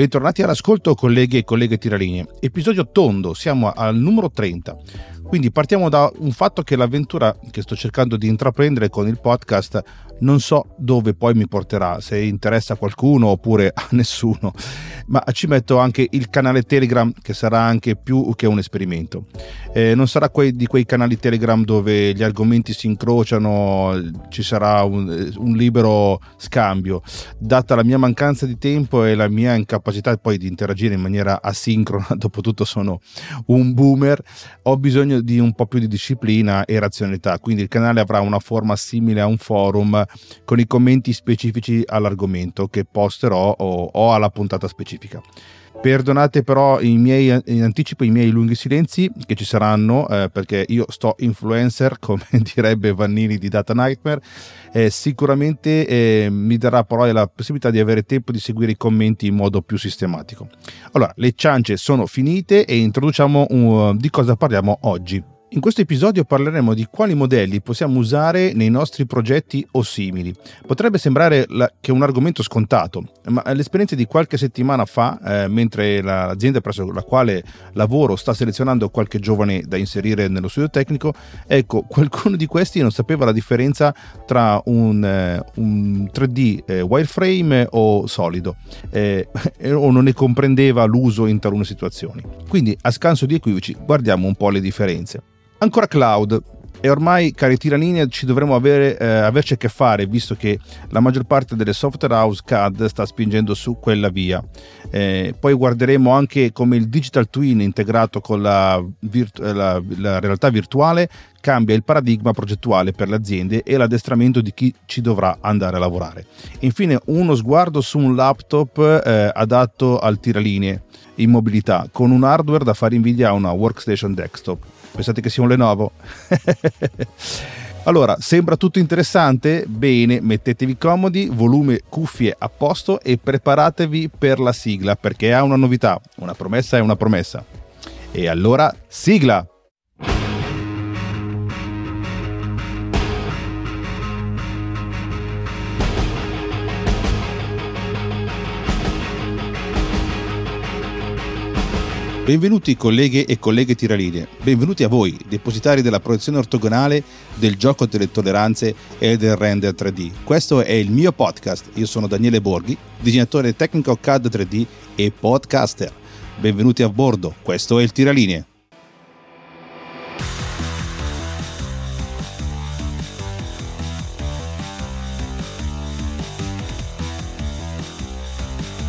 Bentornati all'ascolto colleghi e colleghe tiralinee. Episodio tondo, siamo al numero 30. Quindi partiamo da un fatto che l'avventura che sto cercando di intraprendere con il podcast non so dove poi mi porterà, se interessa a qualcuno oppure a nessuno, ma ci metto anche il canale Telegram che sarà anche più che un esperimento. Eh, non sarà quei, di quei canali Telegram dove gli argomenti si incrociano, ci sarà un, un libero scambio. Data la mia mancanza di tempo e la mia incapacità poi di interagire in maniera asincrona, dopotutto sono un boomer, ho bisogno di un po' più di disciplina e razionalità, quindi il canale avrà una forma simile a un forum con i commenti specifici all'argomento che posterò o, o alla puntata specifica. Perdonate però miei, in anticipo i miei lunghi silenzi che ci saranno eh, perché io sto influencer come direbbe Vannini di Data Nightmare eh, sicuramente eh, mi darà però la possibilità di avere tempo di seguire i commenti in modo più sistematico. Allora, le ciance sono finite e introduciamo uh, di cosa parliamo oggi. In questo episodio parleremo di quali modelli possiamo usare nei nostri progetti o simili. Potrebbe sembrare la, che è un argomento scontato, ma l'esperienza di qualche settimana fa, eh, mentre l'azienda presso la quale lavoro sta selezionando qualche giovane da inserire nello studio tecnico, ecco, qualcuno di questi non sapeva la differenza tra un, eh, un 3D eh, wireframe o solido, eh, o non ne comprendeva l'uso in talune situazioni. Quindi, a scanso di equivoci, guardiamo un po' le differenze. Ancora cloud. E ormai, cari tiranini, ci dovremo avere, eh, averci a che fare, visto che la maggior parte delle software house CAD sta spingendo su quella via. Eh, poi guarderemo anche come il digital twin integrato con la, virtu- eh, la, la realtà virtuale cambia il paradigma progettuale per le aziende e l'addestramento di chi ci dovrà andare a lavorare. Infine, uno sguardo su un laptop eh, adatto al tiralinee in mobilità, con un hardware da fare invidia a una workstation desktop Pensate che sia un Lenovo? allora, sembra tutto interessante? Bene, mettetevi comodi, volume, cuffie a posto e preparatevi per la sigla perché ha una novità. Una promessa è una promessa. E allora, sigla! Benvenuti colleghe e colleghe tiraline, benvenuti a voi, depositari della proiezione ortogonale, del gioco delle tolleranze e del render 3D. Questo è il mio podcast, io sono Daniele Borghi, disegnatore tecnico CAD 3D e podcaster. Benvenuti a bordo, questo è il Tiralinee.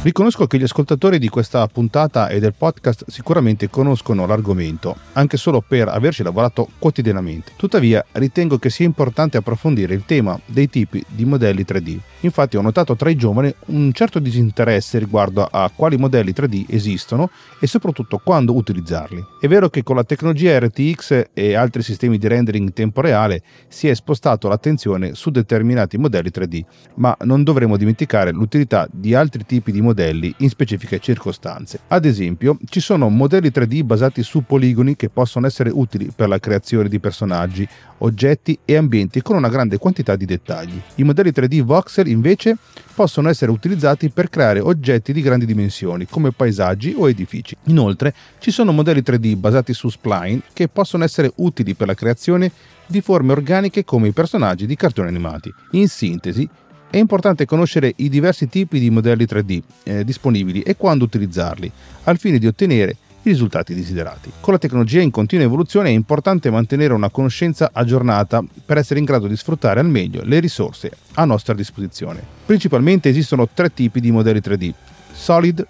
Riconosco che gli ascoltatori di questa puntata e del podcast sicuramente conoscono l'argomento, anche solo per averci lavorato quotidianamente. Tuttavia, ritengo che sia importante approfondire il tema dei tipi di modelli 3D. Infatti ho notato tra i giovani un certo disinteresse riguardo a quali modelli 3D esistono e soprattutto quando utilizzarli. È vero che con la tecnologia RTX e altri sistemi di rendering in tempo reale si è spostato l'attenzione su determinati modelli 3D, ma non dovremo dimenticare l'utilità di altri tipi di modelli modelli in specifiche circostanze. Ad esempio, ci sono modelli 3D basati su poligoni che possono essere utili per la creazione di personaggi, oggetti e ambienti con una grande quantità di dettagli. I modelli 3D voxel invece possono essere utilizzati per creare oggetti di grandi dimensioni come paesaggi o edifici. Inoltre ci sono modelli 3D basati su spline che possono essere utili per la creazione di forme organiche come i personaggi di cartoni animati. In sintesi, è importante conoscere i diversi tipi di modelli 3D eh, disponibili e quando utilizzarli, al fine di ottenere i risultati desiderati. Con la tecnologia in continua evoluzione è importante mantenere una conoscenza aggiornata per essere in grado di sfruttare al meglio le risorse a nostra disposizione. Principalmente esistono tre tipi di modelli 3D: solid,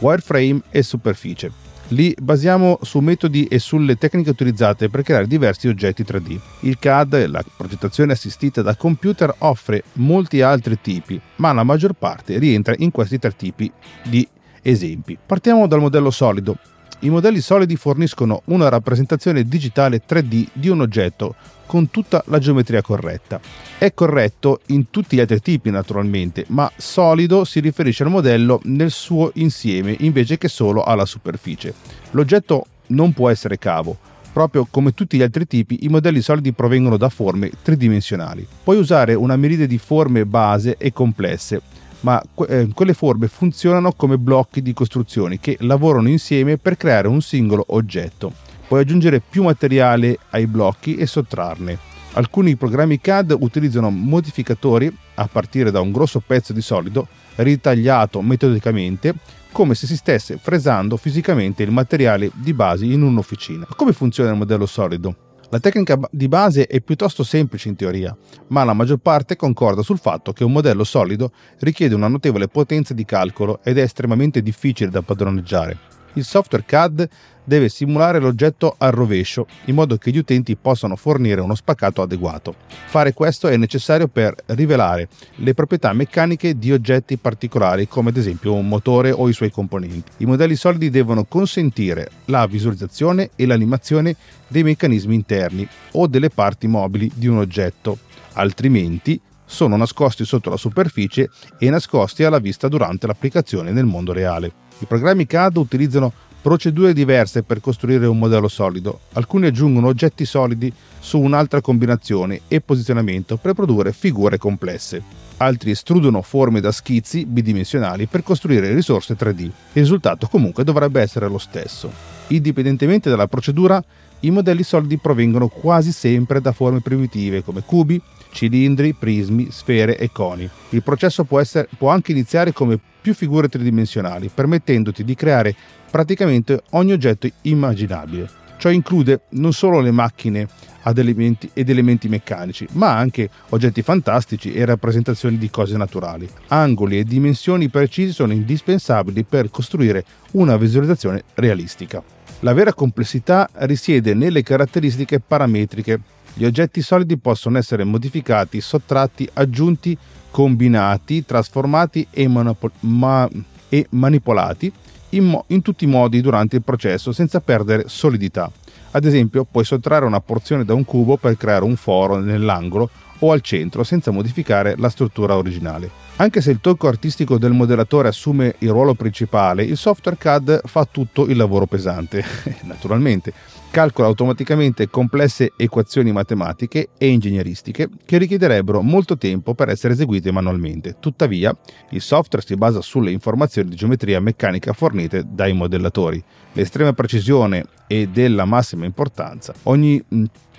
wireframe e superficie. Li basiamo su metodi e sulle tecniche utilizzate per creare diversi oggetti 3D. Il CAD, la progettazione assistita da computer, offre molti altri tipi, ma la maggior parte rientra in questi tre tipi di esempi. Partiamo dal modello solido. I modelli solidi forniscono una rappresentazione digitale 3D di un oggetto con tutta la geometria corretta. È corretto in tutti gli altri tipi naturalmente, ma solido si riferisce al modello nel suo insieme invece che solo alla superficie. L'oggetto non può essere cavo, proprio come tutti gli altri tipi, i modelli solidi provengono da forme tridimensionali. Puoi usare una miriade di forme base e complesse, ma eh, quelle forme funzionano come blocchi di costruzioni che lavorano insieme per creare un singolo oggetto. Puoi aggiungere più materiale ai blocchi e sottrarne. Alcuni programmi CAD utilizzano modificatori a partire da un grosso pezzo di solido ritagliato metodicamente come se si stesse fresando fisicamente il materiale di base in un'officina. Come funziona il modello solido? La tecnica di base è piuttosto semplice in teoria, ma la maggior parte concorda sul fatto che un modello solido richiede una notevole potenza di calcolo ed è estremamente difficile da padroneggiare il software CAD deve simulare l'oggetto al rovescio in modo che gli utenti possano fornire uno spaccato adeguato. Fare questo è necessario per rivelare le proprietà meccaniche di oggetti particolari come ad esempio un motore o i suoi componenti. I modelli solidi devono consentire la visualizzazione e l'animazione dei meccanismi interni o delle parti mobili di un oggetto, altrimenti sono nascosti sotto la superficie e nascosti alla vista durante l'applicazione nel mondo reale. I programmi CAD utilizzano procedure diverse per costruire un modello solido. Alcuni aggiungono oggetti solidi su un'altra combinazione e posizionamento per produrre figure complesse. Altri estrudono forme da schizzi bidimensionali per costruire risorse 3D. Il risultato comunque dovrebbe essere lo stesso. Indipendentemente dalla procedura, i modelli solidi provengono quasi sempre da forme primitive come cubi, cilindri, prismi, sfere e coni. Il processo può, essere, può anche iniziare come più figure tridimensionali, permettendoti di creare praticamente ogni oggetto immaginabile. Ciò include non solo le macchine ad elementi ed elementi meccanici, ma anche oggetti fantastici e rappresentazioni di cose naturali. Angoli e dimensioni precisi sono indispensabili per costruire una visualizzazione realistica. La vera complessità risiede nelle caratteristiche parametriche. Gli oggetti solidi possono essere modificati, sottratti, aggiunti, combinati, trasformati e, manip- ma- e manipolati in, mo- in tutti i modi durante il processo senza perdere solidità. Ad esempio, puoi sottrarre una porzione da un cubo per creare un foro nell'angolo o al centro senza modificare la struttura originale. Anche se il tocco artistico del modellatore assume il ruolo principale, il software CAD fa tutto il lavoro pesante, naturalmente. Calcola automaticamente complesse equazioni matematiche e ingegneristiche che richiederebbero molto tempo per essere eseguite manualmente. Tuttavia, il software si basa sulle informazioni di geometria meccanica fornite dai modellatori. L'estrema precisione e della massima importanza. Ogni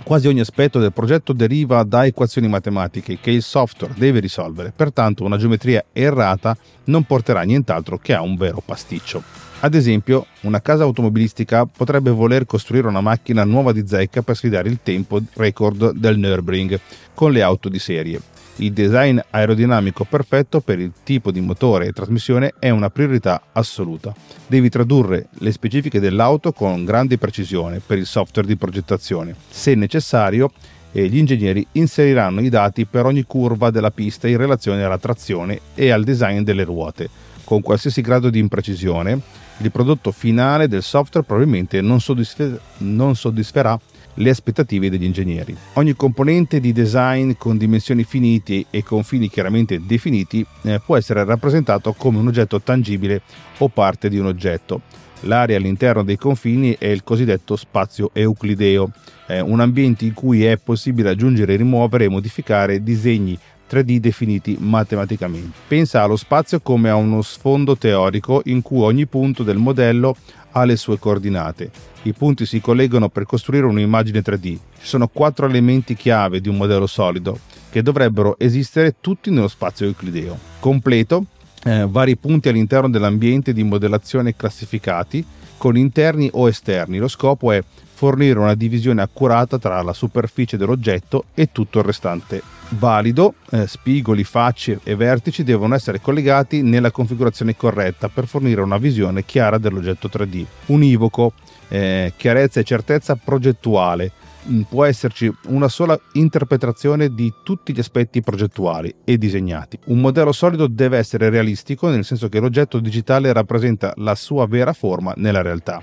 Quasi ogni aspetto del progetto deriva da equazioni matematiche che il software deve risolvere, pertanto una geometria errata non porterà nient'altro che a un vero pasticcio. Ad esempio, una casa automobilistica potrebbe voler costruire una macchina nuova di zecca per sfidare il tempo record del Nürburgring con le auto di serie. Il design aerodinamico perfetto per il tipo di motore e trasmissione è una priorità assoluta. Devi tradurre le specifiche dell'auto con grande precisione per il software di progettazione. Se necessario, gli ingegneri inseriranno i dati per ogni curva della pista in relazione alla trazione e al design delle ruote. Con qualsiasi grado di imprecisione, il prodotto finale del software probabilmente non, soddisf- non soddisferà le aspettative degli ingegneri. Ogni componente di design con dimensioni finite e confini chiaramente definiti eh, può essere rappresentato come un oggetto tangibile o parte di un oggetto. L'area all'interno dei confini è il cosiddetto spazio euclideo, eh, un ambiente in cui è possibile aggiungere, rimuovere e modificare disegni 3D definiti matematicamente. Pensa allo spazio come a uno sfondo teorico in cui ogni punto del modello ha le sue coordinate. I punti si collegano per costruire un'immagine 3D. Ci sono quattro elementi chiave di un modello solido che dovrebbero esistere tutti nello spazio euclideo. Completo, eh, vari punti all'interno dell'ambiente di modellazione classificati con interni o esterni. Lo scopo è fornire una divisione accurata tra la superficie dell'oggetto e tutto il restante. Valido, eh, spigoli, facce e vertici devono essere collegati nella configurazione corretta per fornire una visione chiara dell'oggetto 3D. Univoco, eh, chiarezza e certezza progettuale. Mm, può esserci una sola interpretazione di tutti gli aspetti progettuali e disegnati. Un modello solido deve essere realistico nel senso che l'oggetto digitale rappresenta la sua vera forma nella realtà.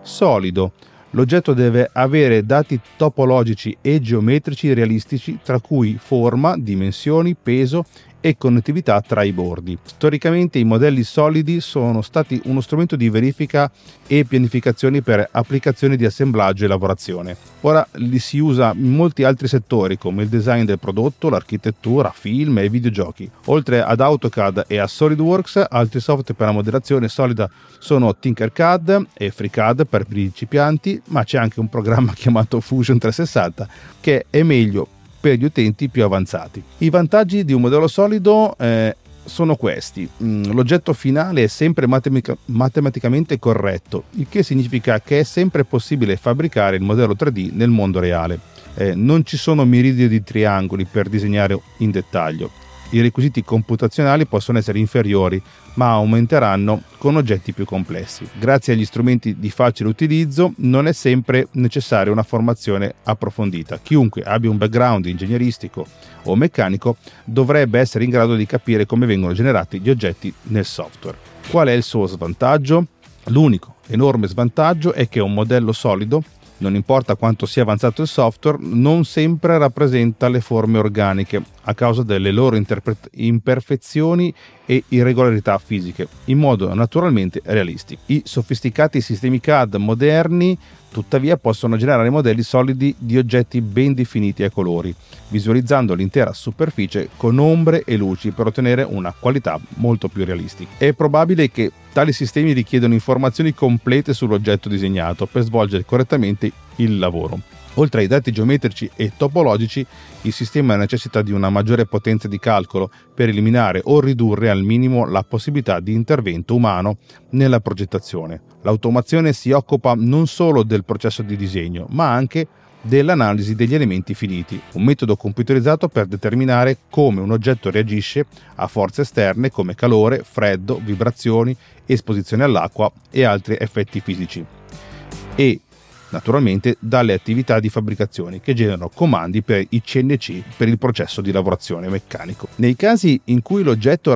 Solido, L'oggetto deve avere dati topologici e geometrici realistici tra cui forma, dimensioni, peso e connettività tra i bordi. Storicamente i modelli solidi sono stati uno strumento di verifica e pianificazione per applicazioni di assemblaggio e lavorazione. Ora li si usa in molti altri settori come il design del prodotto, l'architettura, film e videogiochi. Oltre ad AutoCAD e a SolidWorks, altri software per la modellazione solida sono Tinkercad e FreeCAD per principianti, ma c'è anche un programma chiamato Fusion 360 che è meglio per gli utenti più avanzati. I vantaggi di un modello solido eh, sono questi. Mm, l'oggetto finale è sempre matematica- matematicamente corretto, il che significa che è sempre possibile fabbricare il modello 3D nel mondo reale. Eh, non ci sono miriadi di triangoli per disegnare in dettaglio i requisiti computazionali possono essere inferiori, ma aumenteranno con oggetti più complessi. Grazie agli strumenti di facile utilizzo non è sempre necessaria una formazione approfondita. Chiunque abbia un background ingegneristico o meccanico dovrebbe essere in grado di capire come vengono generati gli oggetti nel software. Qual è il suo svantaggio? L'unico enorme svantaggio è che un modello solido non importa quanto sia avanzato il software, non sempre rappresenta le forme organiche a causa delle loro interpre- imperfezioni e irregolarità fisiche, in modo naturalmente realistico. I sofisticati sistemi CAD moderni tuttavia possono generare modelli solidi di oggetti ben definiti a colori, visualizzando l'intera superficie con ombre e luci per ottenere una qualità molto più realistica. È probabile che tali sistemi richiedono informazioni complete sull'oggetto disegnato per svolgere correttamente il lavoro. Oltre ai dati geometrici e topologici, il sistema necessita di una maggiore potenza di calcolo per eliminare o ridurre al minimo la possibilità di intervento umano nella progettazione. L'automazione si occupa non solo del processo di disegno, ma anche dell'analisi degli elementi finiti, un metodo computerizzato per determinare come un oggetto reagisce a forze esterne come calore, freddo, vibrazioni, esposizione all'acqua e altri effetti fisici. E naturalmente dalle attività di fabbricazione che generano comandi per i CNC per il processo di lavorazione meccanico. Nei casi in cui l'oggetto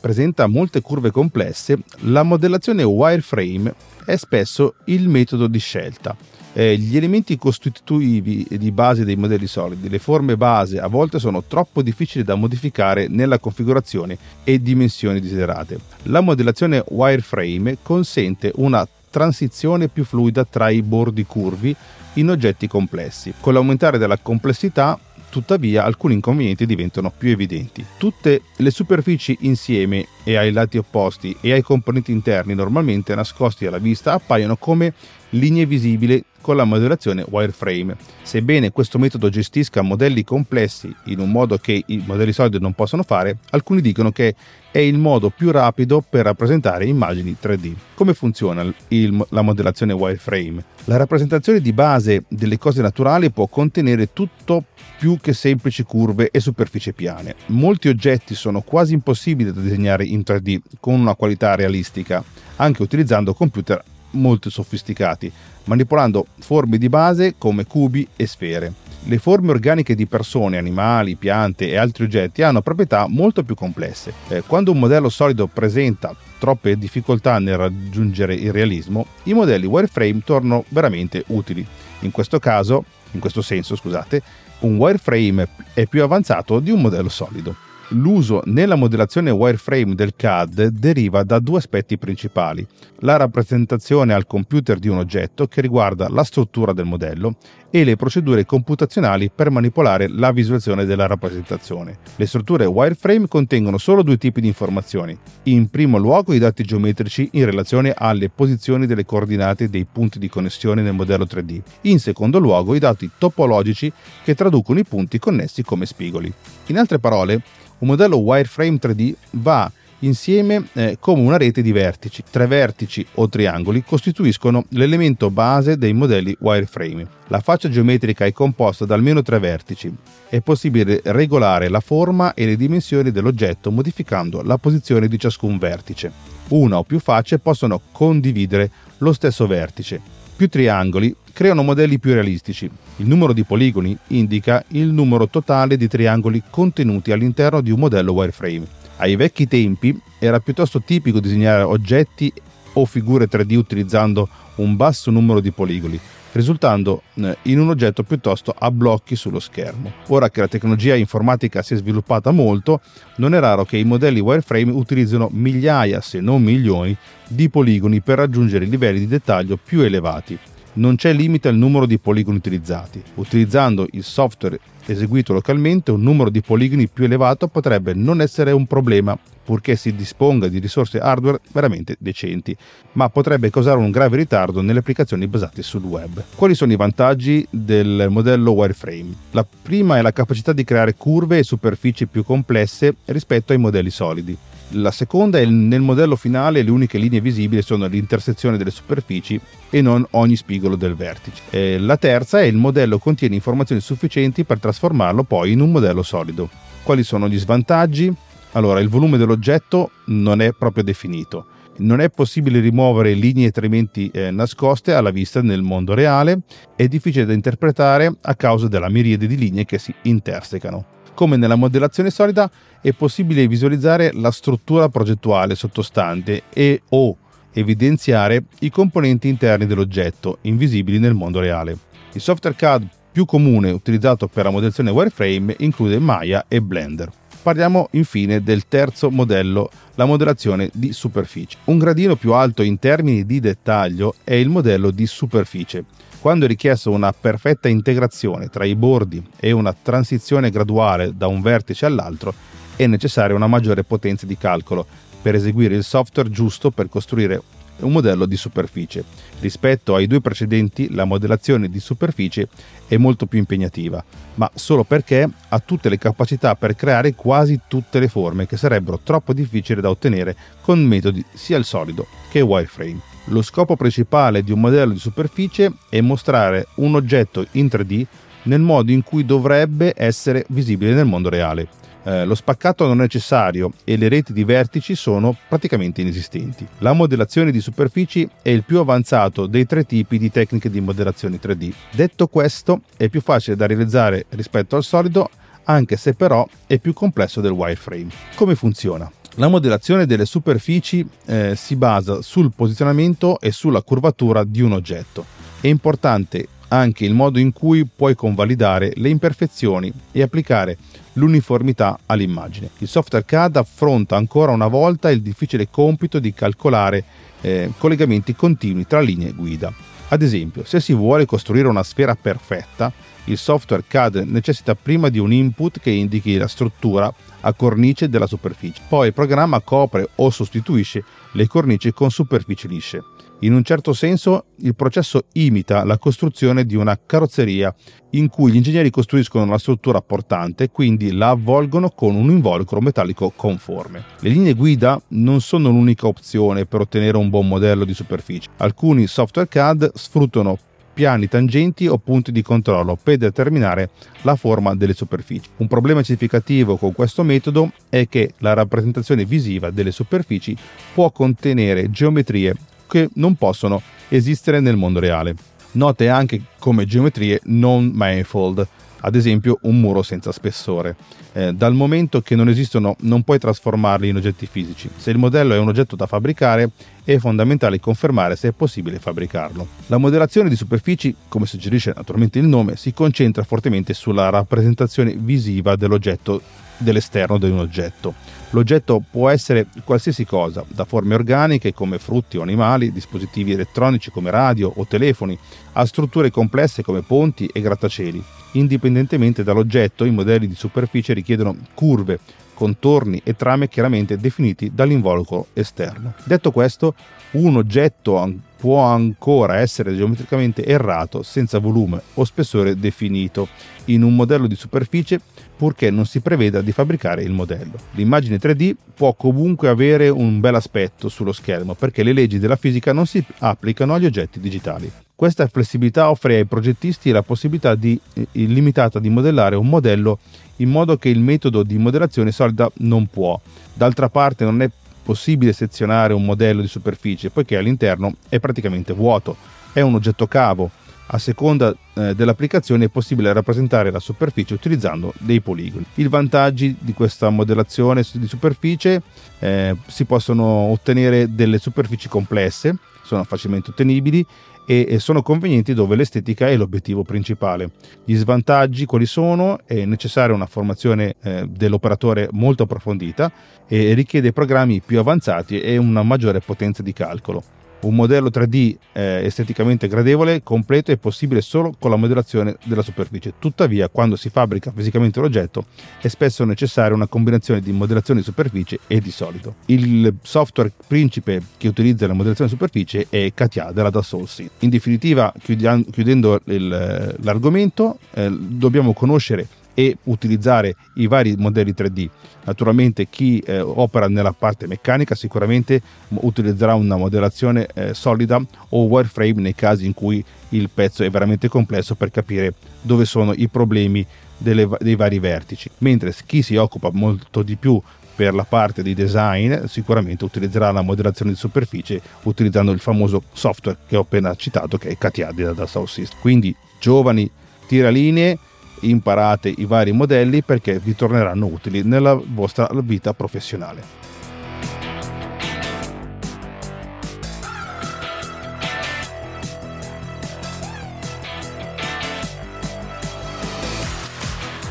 presenta molte curve complesse, la modellazione wireframe è spesso il metodo di scelta. Eh, gli elementi costitutivi di base dei modelli solidi, le forme base, a volte sono troppo difficili da modificare nella configurazione e dimensioni desiderate. La modellazione wireframe consente una transizione più fluida tra i bordi curvi in oggetti complessi. Con l'aumentare della complessità tuttavia alcuni inconvenienti diventano più evidenti. Tutte le superfici insieme e ai lati opposti e ai componenti interni normalmente nascosti alla vista appaiono come linee visibili con la modellazione wireframe. Sebbene questo metodo gestisca modelli complessi in un modo che i modelli solidi non possono fare, alcuni dicono che è il modo più rapido per rappresentare immagini 3D. Come funziona il, la modellazione wireframe? La rappresentazione di base delle cose naturali può contenere tutto più che semplici curve e superfici piane. Molti oggetti sono quasi impossibili da disegnare in 3D con una qualità realistica, anche utilizzando computer molto sofisticati, manipolando forme di base come cubi e sfere. Le forme organiche di persone, animali, piante e altri oggetti hanno proprietà molto più complesse. Eh, quando un modello solido presenta troppe difficoltà nel raggiungere il realismo, i modelli wireframe tornano veramente utili. In questo caso, in questo senso, scusate, un wireframe è più avanzato di un modello solido. L'uso nella modellazione wireframe del CAD deriva da due aspetti principali. La rappresentazione al computer di un oggetto che riguarda la struttura del modello e le procedure computazionali per manipolare la visualizzazione della rappresentazione. Le strutture wireframe contengono solo due tipi di informazioni. In primo luogo i dati geometrici in relazione alle posizioni delle coordinate dei punti di connessione nel modello 3D. In secondo luogo i dati topologici che traducono i punti connessi come spigoli. In altre parole, un modello wireframe 3D va insieme eh, come una rete di vertici. Tre vertici o triangoli costituiscono l'elemento base dei modelli wireframe. La faccia geometrica è composta da almeno tre vertici. È possibile regolare la forma e le dimensioni dell'oggetto modificando la posizione di ciascun vertice. Una o più facce possono condividere lo stesso vertice. Più triangoli creano modelli più realistici. Il numero di poligoni indica il numero totale di triangoli contenuti all'interno di un modello wireframe. Ai vecchi tempi era piuttosto tipico disegnare oggetti o figure 3D utilizzando un basso numero di poligoni. risultando eh, in un oggetto piuttosto a blocchi sullo schermo. Ora che la tecnologia informatica si è sviluppata molto, non è raro che i modelli wireframe utilizzino migliaia, se non milioni, di poligoni per raggiungere livelli di dettaglio più elevati non c'è limite al numero di poligoni utilizzati. Utilizzando il software eseguito localmente, un numero di poligoni più elevato potrebbe non essere un problema, purché si disponga di risorse hardware veramente decenti, ma potrebbe causare un grave ritardo nelle applicazioni basate sul web. Quali sono i vantaggi del modello wireframe? La prima è la capacità di creare curve e superfici più complesse rispetto ai modelli solidi. La seconda è nel modello finale le uniche linee visibili sono l'intersezione delle superfici e non ogni spigolo del vertice. E la terza è il modello contiene informazioni sufficienti per trasformarlo poi in un modello solido. Quali sono gli svantaggi? Allora, il volume dell'oggetto non è proprio definito. Non è possibile rimuovere linee trementi eh, nascoste alla vista nel mondo reale, è difficile da interpretare a causa della miriade di linee che si intersecano. Come nella modellazione solida è possibile visualizzare la struttura progettuale sottostante e o evidenziare i componenti interni dell'oggetto invisibili nel mondo reale. Il software CAD più comune utilizzato per la modellazione wireframe include Maya e Blender. Parliamo infine del terzo modello, la modellazione di superficie. Un gradino più alto in termini di dettaglio è il modello di superficie, quando è richiesto una perfetta integrazione tra i bordi e una transizione graduale da un vertice all'altro, è necessaria una maggiore potenza di calcolo per eseguire il software giusto per costruire un modello di superficie. Rispetto ai due precedenti, la modellazione di superficie è molto più impegnativa, ma solo perché ha tutte le capacità per creare quasi tutte le forme che sarebbero troppo difficili da ottenere con metodi sia il solido che wireframe. Lo scopo principale di un modello di superficie è mostrare un oggetto in 3D nel modo in cui dovrebbe essere visibile nel mondo reale. Eh, lo spaccato non è necessario e le reti di vertici sono praticamente inesistenti. La modellazione di superfici è il più avanzato dei tre tipi di tecniche di modellazione 3D. Detto questo, è più facile da realizzare rispetto al solido, anche se però è più complesso del wireframe. Come funziona? La modellazione delle superfici eh, si basa sul posizionamento e sulla curvatura di un oggetto. È importante anche il modo in cui puoi convalidare le imperfezioni e applicare l'uniformità all'immagine. Il software CAD affronta ancora una volta il difficile compito di calcolare eh, collegamenti continui tra linee guida. Ad esempio, se si vuole costruire una sfera perfetta, il software CAD necessita prima di un input che indichi la struttura a cornice della superficie. Poi il programma copre o sostituisce le cornici con superfici lisce. In un certo senso il processo imita la costruzione di una carrozzeria in cui gli ingegneri costruiscono la struttura portante quindi la avvolgono con un involucro metallico conforme. Le linee guida non sono l'unica opzione per ottenere un buon modello di superficie. Alcuni software CAD sfruttano piani tangenti o punti di controllo per determinare la forma delle superfici. Un problema significativo con questo metodo è che la rappresentazione visiva delle superfici può contenere geometrie che non possono esistere nel mondo reale. Note anche come geometrie non manifold, ad esempio un muro senza spessore. Eh, dal momento che non esistono non puoi trasformarli in oggetti fisici. Se il modello è un oggetto da fabbricare è fondamentale confermare se è possibile fabbricarlo. La modellazione di superfici, come suggerisce naturalmente il nome, si concentra fortemente sulla rappresentazione visiva dell'oggetto dell'esterno di un oggetto. L'oggetto può essere qualsiasi cosa, da forme organiche come frutti o animali, dispositivi elettronici come radio o telefoni, a strutture complesse come ponti e grattacieli. Indipendentemente dall'oggetto, i modelli di superficie richiedono curve, contorni e trame chiaramente definiti dall'involucro esterno. Detto questo, un oggetto può ancora essere geometricamente errato senza volume o spessore definito in un modello di superficie purché non si preveda di fabbricare il modello. L'immagine 3D può comunque avere un bel aspetto sullo schermo perché le leggi della fisica non si applicano agli oggetti digitali. Questa flessibilità offre ai progettisti la possibilità di, eh, illimitata di modellare un modello in modo che il metodo di modellazione solida non può. D'altra parte non è possibile sezionare un modello di superficie poiché all'interno è praticamente vuoto, è un oggetto cavo a seconda eh, dell'applicazione è possibile rappresentare la superficie utilizzando dei poligoni. I vantaggi di questa modellazione di superficie eh, si possono ottenere delle superfici complesse, sono facilmente ottenibili e sono convenienti dove l'estetica è l'obiettivo principale. Gli svantaggi quali sono? È necessaria una formazione eh, dell'operatore molto approfondita e richiede programmi più avanzati e una maggiore potenza di calcolo. Un modello 3D eh, esteticamente gradevole, completo, è possibile solo con la modellazione della superficie. Tuttavia, quando si fabbrica fisicamente l'oggetto, è spesso necessaria una combinazione di modellazione di superficie e di solido. Il software principe che utilizza la modellazione di superficie è Katia della Dassault In definitiva, chiudendo il, l'argomento, eh, dobbiamo conoscere e utilizzare i vari modelli 3D. Naturalmente chi eh, opera nella parte meccanica sicuramente utilizzerà una modellazione eh, solida o wireframe nei casi in cui il pezzo è veramente complesso per capire dove sono i problemi delle, dei vari vertici, mentre chi si occupa molto di più per la parte di design sicuramente utilizzerà la modellazione di superficie utilizzando il famoso software che ho appena citato che è Katia da South Quindi giovani tiralinee imparate i vari modelli perché vi torneranno utili nella vostra vita professionale.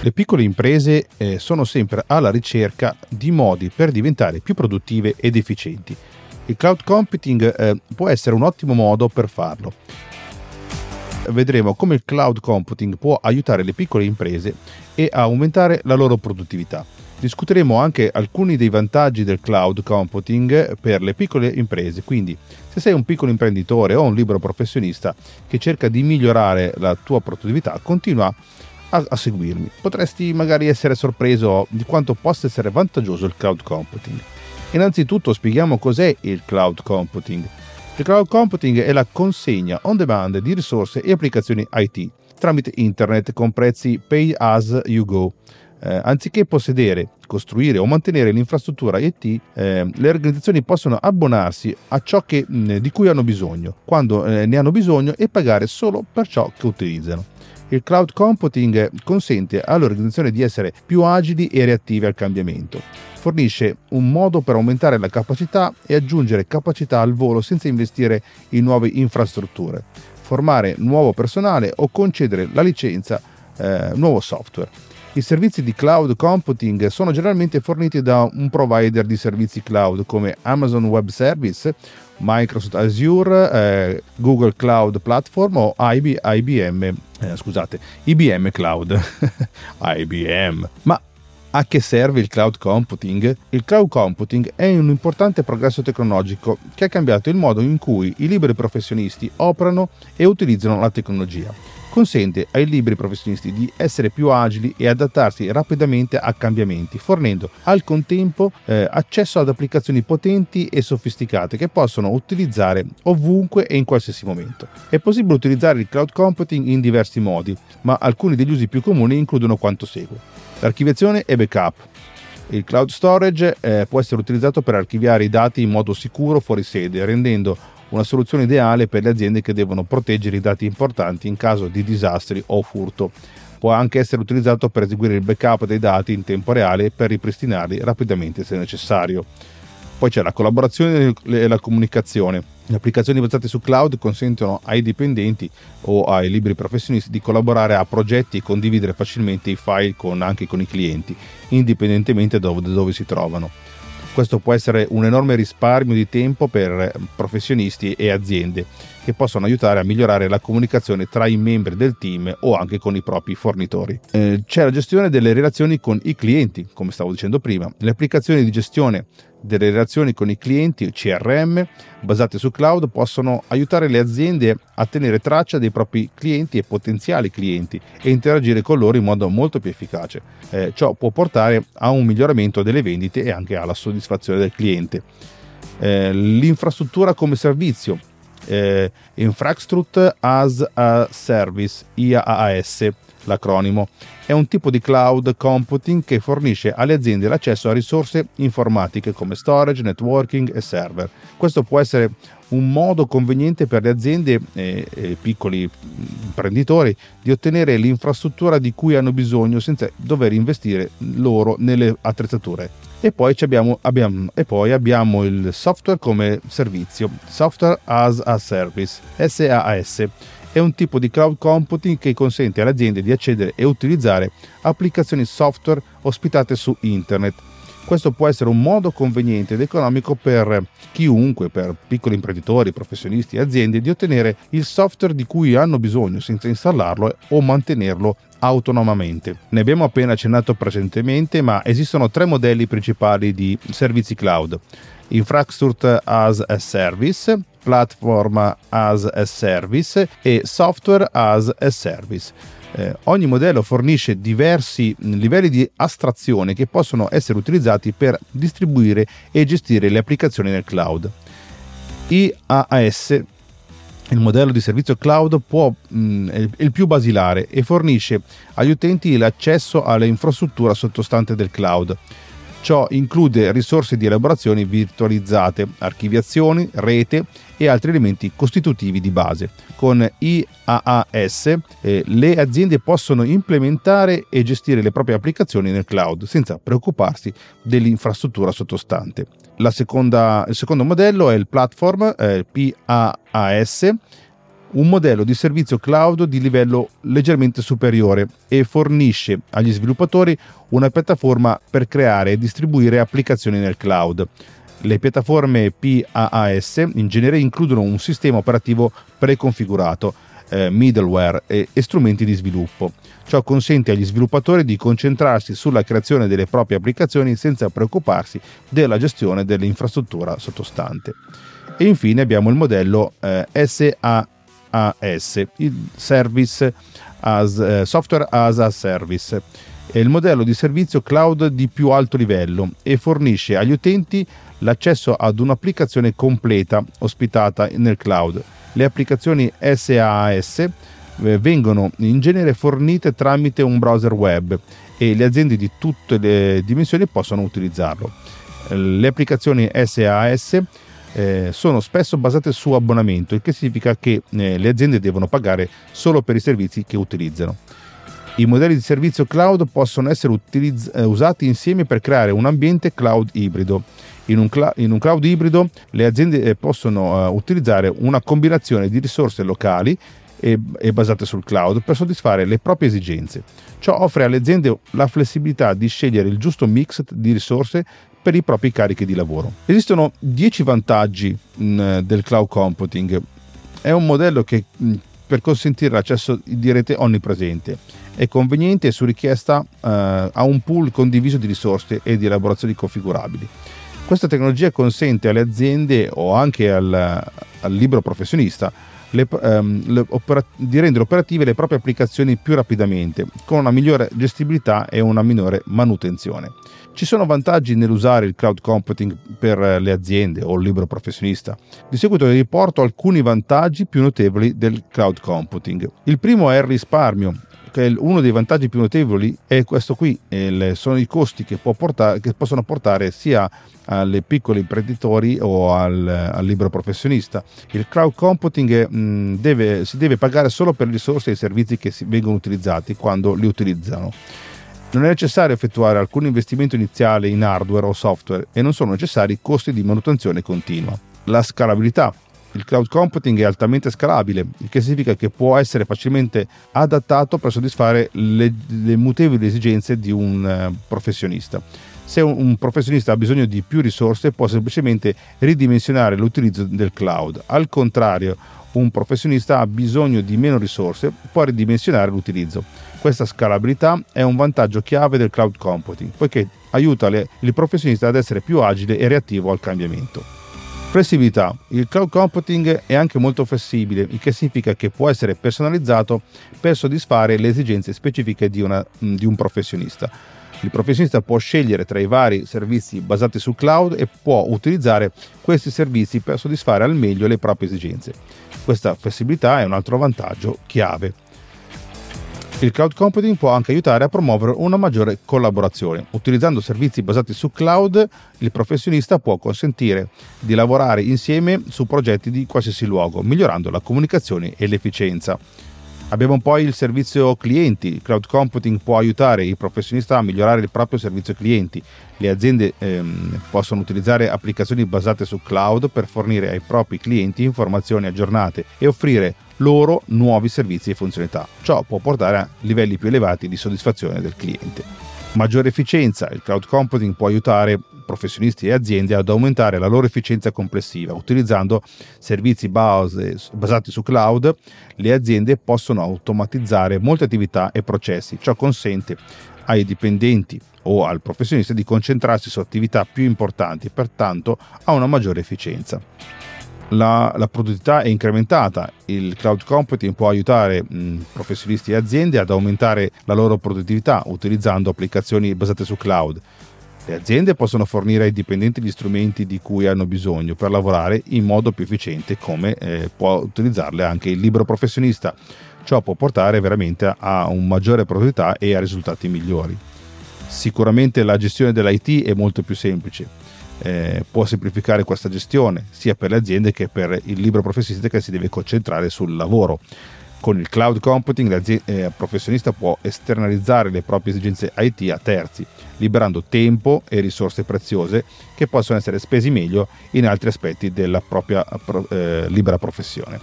Le piccole imprese eh, sono sempre alla ricerca di modi per diventare più produttive ed efficienti. Il cloud computing eh, può essere un ottimo modo per farlo vedremo come il cloud computing può aiutare le piccole imprese e aumentare la loro produttività. Discuteremo anche alcuni dei vantaggi del cloud computing per le piccole imprese, quindi se sei un piccolo imprenditore o un libero professionista che cerca di migliorare la tua produttività, continua a, a seguirmi. Potresti magari essere sorpreso di quanto possa essere vantaggioso il cloud computing. Innanzitutto spieghiamo cos'è il cloud computing. Il cloud computing è la consegna on demand di risorse e applicazioni IT tramite internet con prezzi pay as you go. Eh, anziché possedere, costruire o mantenere l'infrastruttura IT, eh, le organizzazioni possono abbonarsi a ciò che, mh, di cui hanno bisogno, quando eh, ne hanno bisogno e pagare solo per ciò che utilizzano. Il cloud computing consente all'organizzazione di essere più agili e reattive al cambiamento fornisce un modo per aumentare la capacità e aggiungere capacità al volo senza investire in nuove infrastrutture, formare nuovo personale o concedere la licenza eh, nuovo software. I servizi di cloud computing sono generalmente forniti da un provider di servizi cloud come Amazon Web Service, Microsoft Azure, eh, Google Cloud Platform o IB, IBM, eh, scusate, IBM Cloud. IBM. Ma a che serve il cloud computing? Il cloud computing è un importante progresso tecnologico che ha cambiato il modo in cui i liberi professionisti operano e utilizzano la tecnologia. Consente ai liberi professionisti di essere più agili e adattarsi rapidamente a cambiamenti, fornendo al contempo eh, accesso ad applicazioni potenti e sofisticate che possono utilizzare ovunque e in qualsiasi momento. È possibile utilizzare il cloud computing in diversi modi, ma alcuni degli usi più comuni includono quanto segue. L'archiviazione e backup. Il cloud storage eh, può essere utilizzato per archiviare i dati in modo sicuro fuori sede, rendendo una soluzione ideale per le aziende che devono proteggere i dati importanti in caso di disastri o furto. Può anche essere utilizzato per eseguire il backup dei dati in tempo reale per ripristinarli rapidamente se necessario. Poi c'è la collaborazione e la comunicazione. Le applicazioni basate su cloud consentono ai dipendenti o ai liberi professionisti di collaborare a progetti e condividere facilmente i file con, anche con i clienti, indipendentemente da dove, dove si trovano. Questo può essere un enorme risparmio di tempo per professionisti e aziende che possono aiutare a migliorare la comunicazione tra i membri del team o anche con i propri fornitori. Eh, c'è la gestione delle relazioni con i clienti, come stavo dicendo prima. Le applicazioni di gestione delle relazioni con i clienti CRM basate su cloud possono aiutare le aziende a tenere traccia dei propri clienti e potenziali clienti e interagire con loro in modo molto più efficace. Eh, ciò può portare a un miglioramento delle vendite e anche alla soddisfazione del cliente. Eh, l'infrastruttura come servizio eh, Infrastructure as a Service, IaaS l'acronimo. È un tipo di cloud computing che fornisce alle aziende l'accesso a risorse informatiche come storage, networking e server. Questo può essere un modo conveniente per le aziende e, e piccoli imprenditori di ottenere l'infrastruttura di cui hanno bisogno senza dover investire loro nelle attrezzature E poi, abbiamo, abbiamo, e poi abbiamo il software come servizio, Software as a Service, SaaS. È un tipo di cloud computing che consente alle aziende di accedere e utilizzare applicazioni software ospitate su internet questo può essere un modo conveniente ed economico per chiunque, per piccoli imprenditori, professionisti e aziende, di ottenere il software di cui hanno bisogno senza installarlo o mantenerlo autonomamente. Ne abbiamo appena accennato precedentemente, ma esistono tre modelli principali di servizi cloud. Infrastructure as a Service, Platform as a Service e Software as a Service. Eh, ogni modello fornisce diversi livelli di astrazione che possono essere utilizzati per distribuire e gestire le applicazioni nel cloud. IaaS il modello di servizio cloud può, mh, è il più basilare e fornisce agli utenti l'accesso all'infrastruttura sottostante del cloud. Ciò include risorse di elaborazione virtualizzate, archiviazioni, rete e altri elementi costitutivi di base. Con IaaS eh, le aziende possono implementare e gestire le proprie applicazioni nel cloud senza preoccuparsi dell'infrastruttura sottostante. Seconda, il secondo modello è il platform eh, PaaS un modello di servizio cloud di livello leggermente superiore e fornisce agli sviluppatori una piattaforma per creare e distribuire applicazioni nel cloud. Le piattaforme PaaS in genere includono un sistema operativo preconfigurato, eh, middleware e, e strumenti di sviluppo. Ciò consente agli sviluppatori di concentrarsi sulla creazione delle proprie applicazioni senza preoccuparsi della gestione dell'infrastruttura sottostante. E infine abbiamo il modello eh, SaaS, il Service as, eh, Software as a Service. È il modello di servizio cloud di più alto livello e fornisce agli utenti l'accesso ad un'applicazione completa ospitata nel cloud. Le applicazioni SaaS eh, vengono in genere fornite tramite un browser web e le aziende di tutte le dimensioni possono utilizzarlo. Le applicazioni SaaS eh, sono spesso basate su abbonamento, il che significa che eh, le aziende devono pagare solo per i servizi che utilizzano. I modelli di servizio cloud possono essere utilizz- eh, usati insieme per creare un ambiente cloud ibrido in un, cl- in un cloud ibrido le aziende eh, possono uh, utilizzare una combinazione di risorse locali e, e basate sul cloud per soddisfare le proprie esigenze. Ciò offre alle aziende la flessibilità di scegliere il giusto mix di risorse per i propri carichi di lavoro. Esistono 10 vantaggi mh, del cloud computing. È un modello che mh, per consentire l'accesso di rete onnipresente. È conveniente e su richiesta uh, ha un pool condiviso di risorse e di elaborazioni configurabili. Questa tecnologia consente alle aziende o anche al, al libero professionista le, um, le opera- di rendere operative le proprie applicazioni più rapidamente, con una migliore gestibilità e una minore manutenzione. Ci sono vantaggi nell'usare il cloud computing per le aziende o il libero professionista. Di seguito vi riporto alcuni vantaggi più notevoli del cloud computing. Il primo è il risparmio uno dei vantaggi più notevoli è questo qui, sono i costi che, portare, che possono portare sia alle piccoli imprenditori o al, al libero professionista. Il crowd computing mh, deve, si deve pagare solo per le risorse e i servizi che vengono utilizzati quando li utilizzano. Non è necessario effettuare alcun investimento iniziale in hardware o software e non sono necessari costi di manutenzione continua. La scalabilità. Il cloud computing è altamente scalabile, il che significa che può essere facilmente adattato per soddisfare le, le mutevoli esigenze di un uh, professionista. Se un, un professionista ha bisogno di più risorse, può semplicemente ridimensionare l'utilizzo del cloud. Al contrario, un professionista ha bisogno di meno risorse, può ridimensionare l'utilizzo. Questa scalabilità è un vantaggio chiave del cloud computing, poiché aiuta le, il professionista ad essere più agile e reattivo al cambiamento. Flessibilità. Il cloud computing è anche molto flessibile, il che significa che può essere personalizzato per soddisfare le esigenze specifiche di, una, di un professionista. Il professionista può scegliere tra i vari servizi basati sul cloud e può utilizzare questi servizi per soddisfare al meglio le proprie esigenze. Questa flessibilità è un altro vantaggio chiave. Il cloud computing può anche aiutare a promuovere una maggiore collaborazione. Utilizzando servizi basati su cloud, il professionista può consentire di lavorare insieme su progetti di qualsiasi luogo, migliorando la comunicazione e l'efficienza. Abbiamo poi il servizio clienti. Il cloud computing può aiutare i professionisti a migliorare il proprio servizio clienti. Le aziende ehm, possono utilizzare applicazioni basate su cloud per fornire ai propri clienti informazioni aggiornate e offrire loro nuovi servizi e funzionalità. Ciò può portare a livelli più elevati di soddisfazione del cliente. Maggiore efficienza. Il cloud computing può aiutare professionisti e aziende ad aumentare la loro efficienza complessiva. Utilizzando servizi base, basati su cloud, le aziende possono automatizzare molte attività e processi. Ciò consente ai dipendenti o al professionista di concentrarsi su attività più importanti pertanto ha una maggiore efficienza la, la, produttività è incrementata. Il cloud computing può aiutare mh, professionisti e aziende ad aumentare la loro produttività utilizzando applicazioni basate su cloud. Le aziende possono fornire ai dipendenti gli strumenti di cui hanno bisogno per lavorare in modo più efficiente, come eh, può utilizzarle anche il libero professionista. Ciò può portare veramente a una maggiore produttività e a risultati migliori. Sicuramente la gestione dell'IT è molto più semplice eh, può semplificare questa gestione sia per le aziende che per il libero professionista che si deve concentrare sul lavoro. Con il cloud computing il eh, professionista può esternalizzare le proprie esigenze IT a terzi, liberando tempo e risorse preziose che possono essere spesi meglio in altri aspetti della propria eh, libera professione.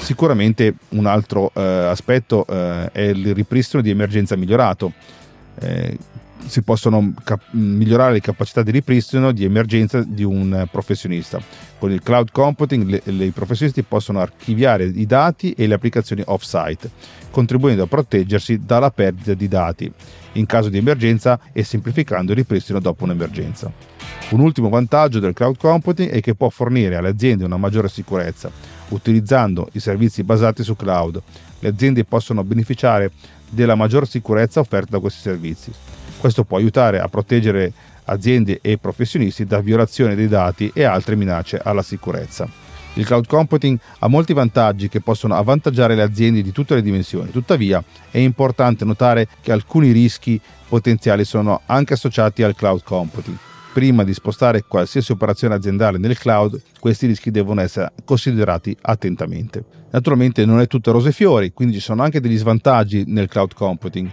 Sicuramente un altro eh, aspetto eh, è il ripristino di emergenza migliorato. Si possono cap- migliorare le capacità di ripristino di emergenza di un professionista. Con il cloud computing le, i professionisti possono archiviare i dati e le applicazioni off-site, contribuendo a proteggersi dalla perdita di dati in caso di emergenza e semplificando il ripristino dopo un'emergenza. Un ultimo vantaggio del cloud computing è che può fornire alle aziende una maggiore sicurezza. Utilizzando i servizi basati su cloud, le aziende possono beneficiare della maggior sicurezza offerta da questi servizi questo può aiutare a proteggere aziende e professionisti da violazione dei dati e altre minacce alla sicurezza. Il cloud computing ha molti vantaggi che possono avvantaggiare le aziende di tutte le dimensioni, tuttavia è importante notare che alcuni rischi potenziali sono anche associati al cloud computing. Prima di spostare qualsiasi operazione aziendale nel cloud, questi rischi devono essere considerati attentamente. Naturalmente non è tutto rose e fiori, quindi ci sono anche degli svantaggi nel cloud computing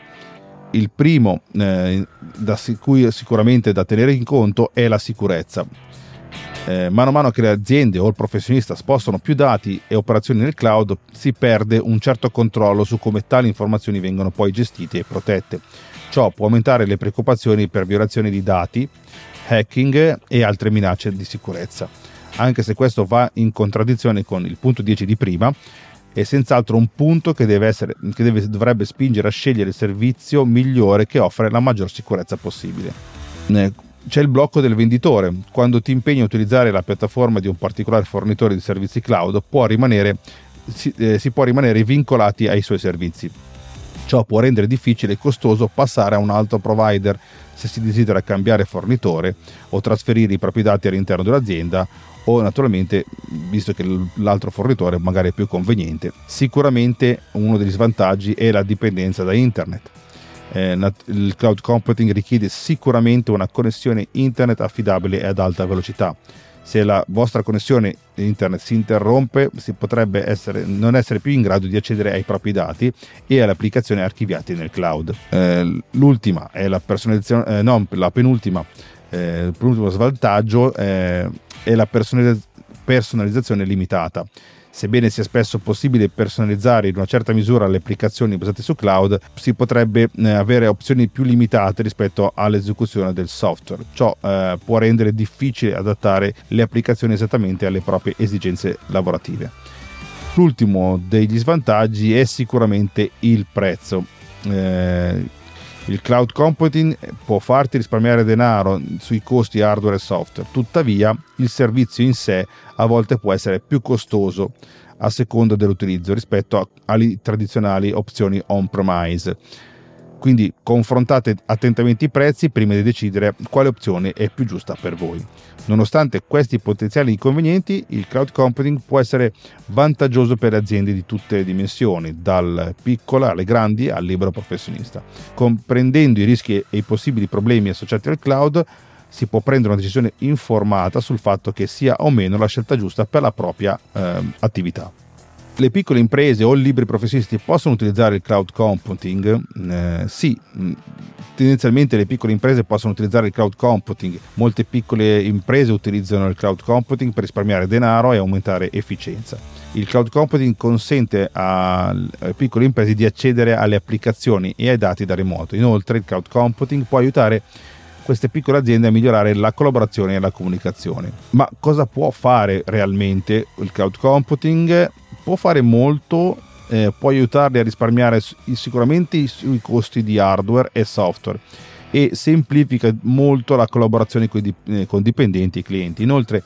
il primo, eh, da cui sicuramente da tenere in conto, è la sicurezza. Eh, mano a mano che le aziende o il professionista spostano più dati e operazioni nel cloud, si perde un certo controllo su come tali informazioni vengono poi gestite e protette. Ciò può aumentare le preoccupazioni per violazione di dati, hacking e altre minacce di sicurezza. Anche se questo va in contraddizione con il punto 10 di prima, è senz'altro un punto che, deve essere, che deve, dovrebbe spingere a scegliere il servizio migliore che offre la maggior sicurezza possibile. C'è il blocco del venditore. Quando ti impegni a utilizzare la piattaforma di un particolare fornitore di servizi cloud, può rimanere, si, eh, si può rimanere vincolati ai suoi servizi. Ciò può rendere difficile e costoso passare a un altro provider se si desidera cambiare fornitore o trasferire i propri dati all'interno dell'azienda o naturalmente visto che l'altro fornitore magari è più conveniente. Sicuramente uno degli svantaggi è la dipendenza da internet. Eh, il cloud computing richiede sicuramente una connessione internet affidabile e ad alta velocità. Se la vostra connessione internet si interrompe, si potrebbe essere, non essere più in grado di accedere ai propri dati e alle applicazioni archiviate nel cloud. Eh, l'ultima è la personalizzazione, eh, no, la penultima eh, il penultimo svantaggio eh, è la personalizzazione limitata. Sebbene sia spesso possibile personalizzare in una certa misura le applicazioni basate su cloud, si potrebbe eh, avere opzioni più limitate rispetto all'esecuzione del software. Ciò eh, può rendere difficile adattare le applicazioni esattamente alle proprie esigenze lavorative. L'ultimo degli svantaggi è sicuramente il prezzo. Eh, il cloud computing può farti risparmiare denaro sui costi hardware e software, tuttavia il servizio in sé a volte può essere più costoso a seconda dell'utilizzo rispetto alle tradizionali opzioni on-premise quindi confrontate attentamente i prezzi prima di decidere quale opzione è più giusta per voi. Nonostante questi potenziali inconvenienti, il cloud computing può essere vantaggioso per aziende di tutte le dimensioni, dal piccolo alle grandi al libero professionista. Comprendendo i rischi e i possibili problemi associati al cloud, si può prendere una decisione informata sul fatto che sia o meno la scelta giusta per la propria eh, attività. Le piccole imprese o liberi professionisti possono utilizzare il cloud computing? Eh, sì, mm, tendenzialmente le piccole imprese possono utilizzare il cloud computing. Molte piccole imprese utilizzano il cloud computing per risparmiare denaro e aumentare efficienza. Il cloud computing consente alle piccole imprese di accedere alle applicazioni e ai dati da remoto. Inoltre il cloud computing può aiutare queste piccole aziende a migliorare la collaborazione e la comunicazione. Ma cosa può fare realmente il cloud computing? Può fare molto, eh, può aiutarli a risparmiare sicuramente sui costi di hardware e software e semplifica molto la collaborazione con, i con dipendenti e clienti. Inoltre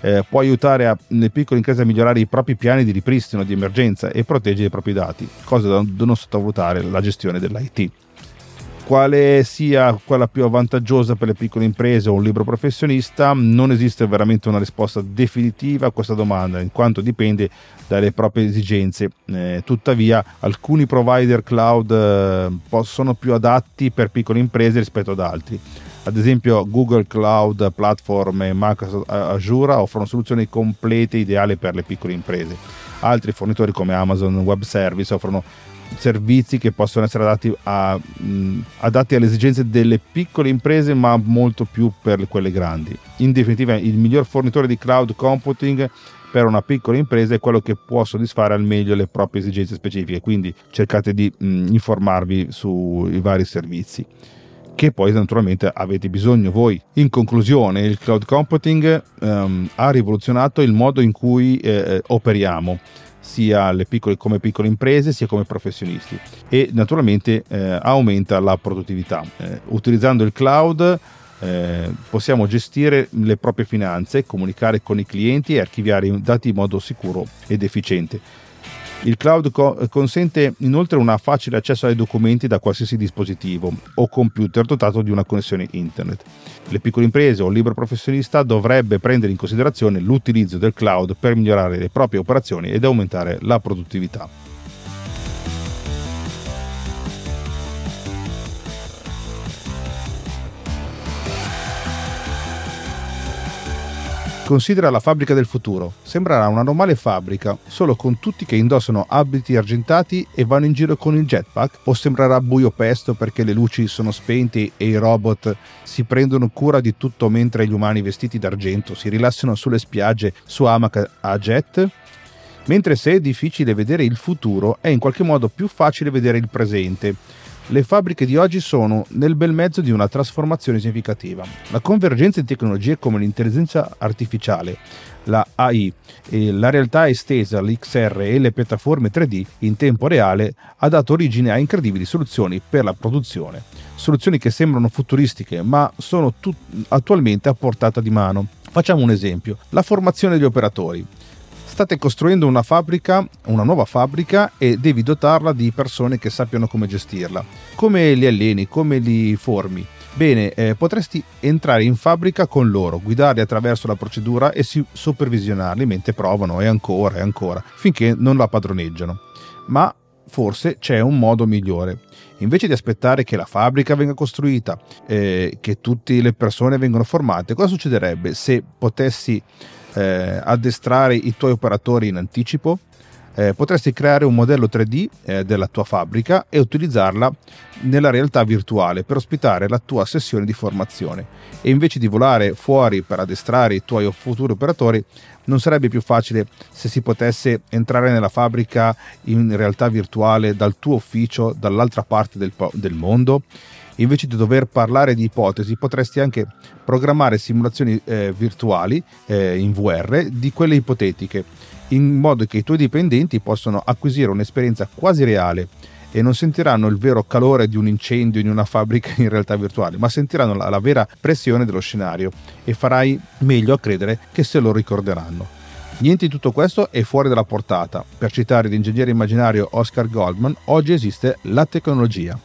eh, può aiutare a, le piccole imprese a migliorare i propri piani di ripristino di emergenza e proteggere i propri dati, cosa da non sottovalutare la gestione dell'IT quale sia quella più vantaggiosa per le piccole imprese o un libro professionista, non esiste veramente una risposta definitiva a questa domanda, in quanto dipende dalle proprie esigenze. Eh, tuttavia, alcuni provider cloud eh, sono più adatti per piccole imprese rispetto ad altri. Ad esempio, Google Cloud Platform e Microsoft Azure offrono soluzioni complete ideali per le piccole imprese. Altri fornitori come Amazon Web Service offrono servizi che possono essere adatti, a, mh, adatti, alle esigenze delle piccole imprese ma molto più per quelle grandi. In definitiva il miglior fornitore di cloud computing per una piccola impresa è quello che può soddisfare al meglio le proprie esigenze specifiche, quindi cercate di mh, informarvi sui vari servizi che poi naturalmente avete bisogno voi. In conclusione, il cloud computing um, ha rivoluzionato il modo in cui eh, operiamo sia piccole, come piccole imprese sia come professionisti e naturalmente eh, aumenta la produttività. Eh, utilizzando il cloud eh, possiamo gestire le proprie finanze, comunicare con i clienti e archiviare i dati in modo sicuro ed efficiente il cloud co- consente inoltre un facile accesso ai documenti da qualsiasi dispositivo o computer dotato di una connessione internet. Le piccole imprese o il libero professionista dovrebbe prendere in considerazione l'utilizzo del cloud per migliorare le proprie operazioni ed aumentare la produttività. Considera la fabbrica del futuro. Sembrerà una normale fabbrica, solo con tutti che indossano abiti argentati e vanno in giro con il jetpack? O sembrerà buio pesto perché le luci sono spente e i robot si prendono cura di tutto mentre gli umani vestiti d'argento si rilassano sulle spiagge su amaca a jet? Mentre se è difficile vedere il futuro, è in qualche modo più facile vedere il presente le fabbriche di oggi sono nel bel mezzo di una trasformazione significativa. La convergenza di tecnologie come l'intelligenza artificiale, la AI, la realtà estesa, l'XR e le piattaforme 3D in tempo reale ha dato origine a incredibili soluzioni per la produzione. Soluzioni che sembrano futuristiche ma sono tut- attualmente a portata di mano. Facciamo un esempio, la formazione degli operatori state costruendo una fabbrica, una nuova fabbrica e devi dotarla di persone che sappiano come gestirla. Come li alleni, come li formi? Bene, eh, potresti entrare in fabbrica con loro, guidarli attraverso la procedura e supervisionarli mentre provano e ancora e ancora, finché non la padroneggiano. Ma forse c'è un modo migliore. Invece di aspettare che la fabbrica venga costruita, eh, che tutte le persone vengano formate, cosa succederebbe se potessi eh, addestrare i tuoi operatori in anticipo, eh, potresti creare un modello 3D eh, della tua fabbrica e utilizzarla nella realtà virtuale per ospitare la tua sessione di formazione. E invece di volare fuori per addestrare i tuoi futuri operatori, non sarebbe più facile se si potesse entrare nella fabbrica in realtà virtuale dal tuo ufficio dall'altra parte del, del mondo? invece di dover parlare di ipotesi, potresti anche programmare simulazioni eh, virtuali eh, in VR di quelle ipotetiche, in modo che i tuoi dipendenti possano acquisire un'esperienza quasi reale e non sentiranno il vero calore di un incendio in una fabbrica in realtà virtuale, ma sentiranno la, la vera pressione dello scenario e farai meglio a credere che se lo ricorderanno. Niente di tutto questo è fuori dalla portata. Per citare l'ingegnere immaginario Oscar Goldman, oggi esiste la tecnologia.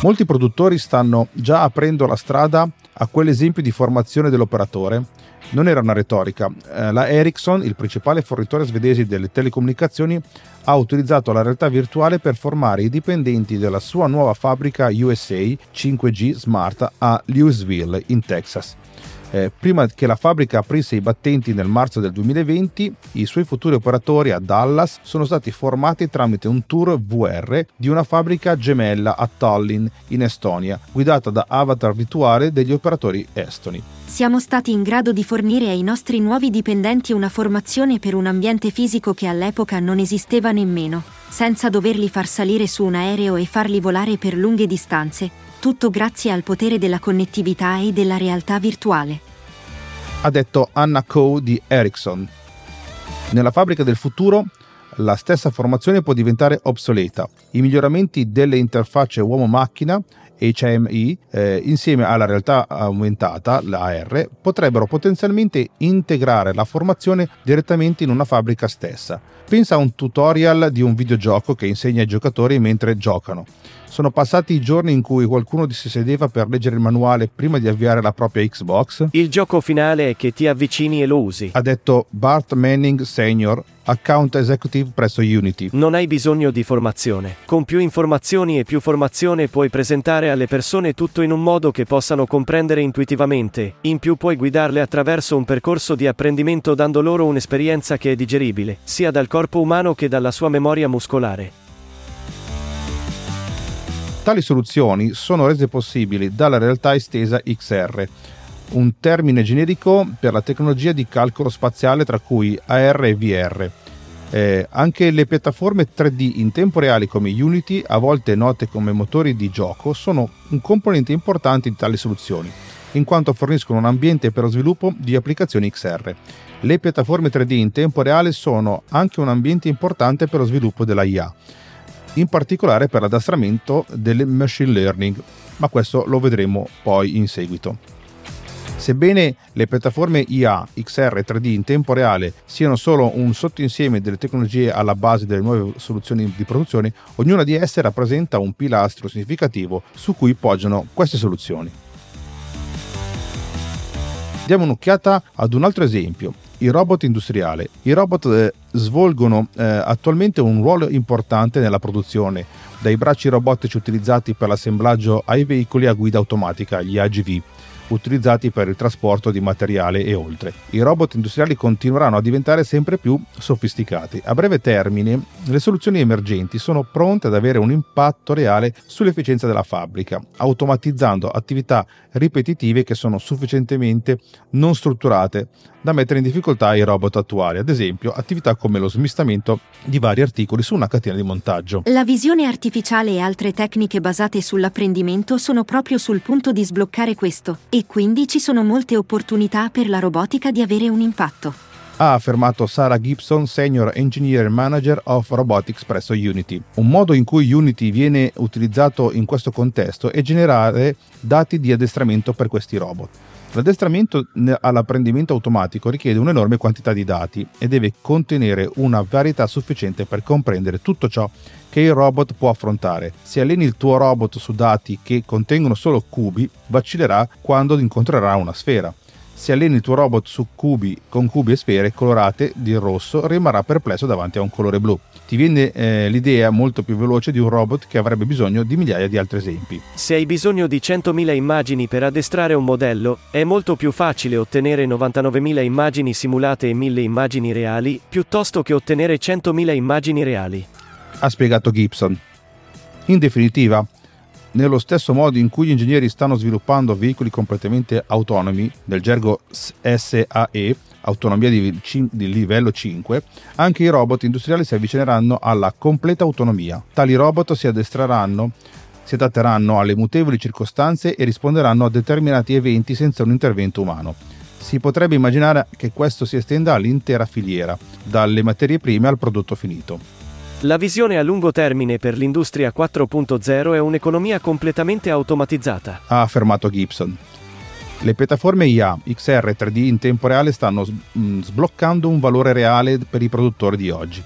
Molti produttori stanno già aprendo la strada a quell'esempio di formazione dell'operatore. Non era una retorica. Eh, la Ericsson, il principale fornitore svedese delle telecomunicazioni, ha utilizzato la realtà virtuale per formare i dipendenti della sua nuova fabbrica USA 5G Smart a Louisville, in Texas. Eh, prima che la fabbrica aprisse i battenti nel marzo del 2020, i suoi futuri operatori a Dallas sono stati formati tramite un tour VR di una fabbrica gemella a Tallinn, in Estonia, guidata da avatar virtuale degli operatori estoni. Siamo stati in grado di fornire ai nostri nuovi dipendenti una formazione per un ambiente fisico che all'epoca non esisteva nemmeno, senza doverli far salire su un aereo e farli volare per lunghe distanze, tutto grazie al potere della connettività e della realtà virtuale. Ha detto Anna Coe di Ericsson. Nella fabbrica del futuro la stessa formazione può diventare obsoleta. I miglioramenti delle interfacce uomo-macchina HMI, eh, insieme alla realtà aumentata, la AR, potrebbero potenzialmente integrare la formazione direttamente in una fabbrica stessa. Pensa a un tutorial di un videogioco che insegna ai giocatori mentre giocano. Sono passati i giorni in cui qualcuno si sedeva per leggere il manuale prima di avviare la propria Xbox? Il gioco finale è che ti avvicini e lo usi. Ha detto Bart Manning Sr., account executive presso Unity. Non hai bisogno di formazione. Con più informazioni e più formazione puoi presentare alle persone tutto in un modo che possano comprendere intuitivamente. In più puoi guidarle attraverso un percorso di apprendimento dando loro un'esperienza che è digeribile, sia dal corpo umano che dalla sua memoria muscolare. Tali soluzioni sono rese possibili dalla realtà estesa XR, un termine generico per la tecnologia di calcolo spaziale tra cui AR e VR. Eh, anche le piattaforme 3D in tempo reale come Unity, a volte note come motori di gioco, sono un componente importante di tali soluzioni, in quanto forniscono un ambiente per lo sviluppo di applicazioni XR. Le piattaforme 3D in tempo reale sono anche un ambiente importante per lo sviluppo della IA in particolare per l'addestramento del machine learning, ma questo lo vedremo poi in seguito. Sebbene le piattaforme IA, XR e 3D in tempo reale siano solo un sottoinsieme delle tecnologie alla base delle nuove soluzioni di produzione, ognuna di esse rappresenta un pilastro significativo su cui poggiano queste soluzioni. Diamo un'occhiata ad un altro esempio, il robot industriale. I robot eh, svolgono eh, attualmente un ruolo importante nella produzione, dai bracci robotici utilizzati per l'assemblaggio ai veicoli a guida automatica, gli AGV utilizzati per il trasporto di materiale e oltre. I robot industriali continueranno a diventare sempre più sofisticati. A breve termine, le soluzioni emergenti sono pronte ad avere un impatto reale sull'efficienza della fabbrica, automatizzando attività ripetitive che sono sufficientemente non strutturate da mettere in difficoltà i robot attuali, ad esempio attività come lo smistamento di vari articoli su una catena di montaggio. La visione artificiale e altre tecniche basate sull'apprendimento sono proprio sul punto di sbloccare questo e quindi ci sono molte opportunità per la robotica di avere un impatto. Ha affermato Sarah Gibson, Senior Engineer Manager of Robotics presso Unity. Un modo in cui Unity viene utilizzato in questo contesto è generare dati di addestramento per questi robot. L'addestramento all'apprendimento automatico richiede un'enorme quantità di dati e deve contenere una varietà sufficiente per comprendere tutto ciò che il robot può affrontare. Se alleni il tuo robot su dati che contengono solo cubi, vacillerà quando incontrerà una sfera. Se alleni il tuo robot su cubi con cubi e sfere colorate di rosso, rimarrà perplesso davanti a un colore blu. Ti viene eh, l'idea molto più veloce di un robot che avrebbe bisogno di migliaia di altri esempi. Se hai bisogno di 100.000 immagini per addestrare un modello, è molto più facile ottenere 99.000 immagini simulate e 1000 immagini reali, piuttosto che ottenere 100.000 immagini reali ha spiegato Gibson. In definitiva, nello stesso modo in cui gli ingegneri stanno sviluppando veicoli completamente autonomi, nel gergo SAE, autonomia di, di, livello 5, anche i robot industriali si avvicineranno alla completa autonomia. Tali robot si addestreranno, si adatteranno alle mutevoli circostanze e risponderanno a determinati eventi senza un intervento umano. Si potrebbe immaginare che questo si estenda all'intera filiera, dalle materie prime al prodotto finito. La visione a lungo termine per l'industria 4.0 è un'economia completamente automatizzata, ha affermato Gibson. Le piattaforme IA, XR e 3D in tempo reale stanno mm, sbloccando un valore reale per i produttori di oggi.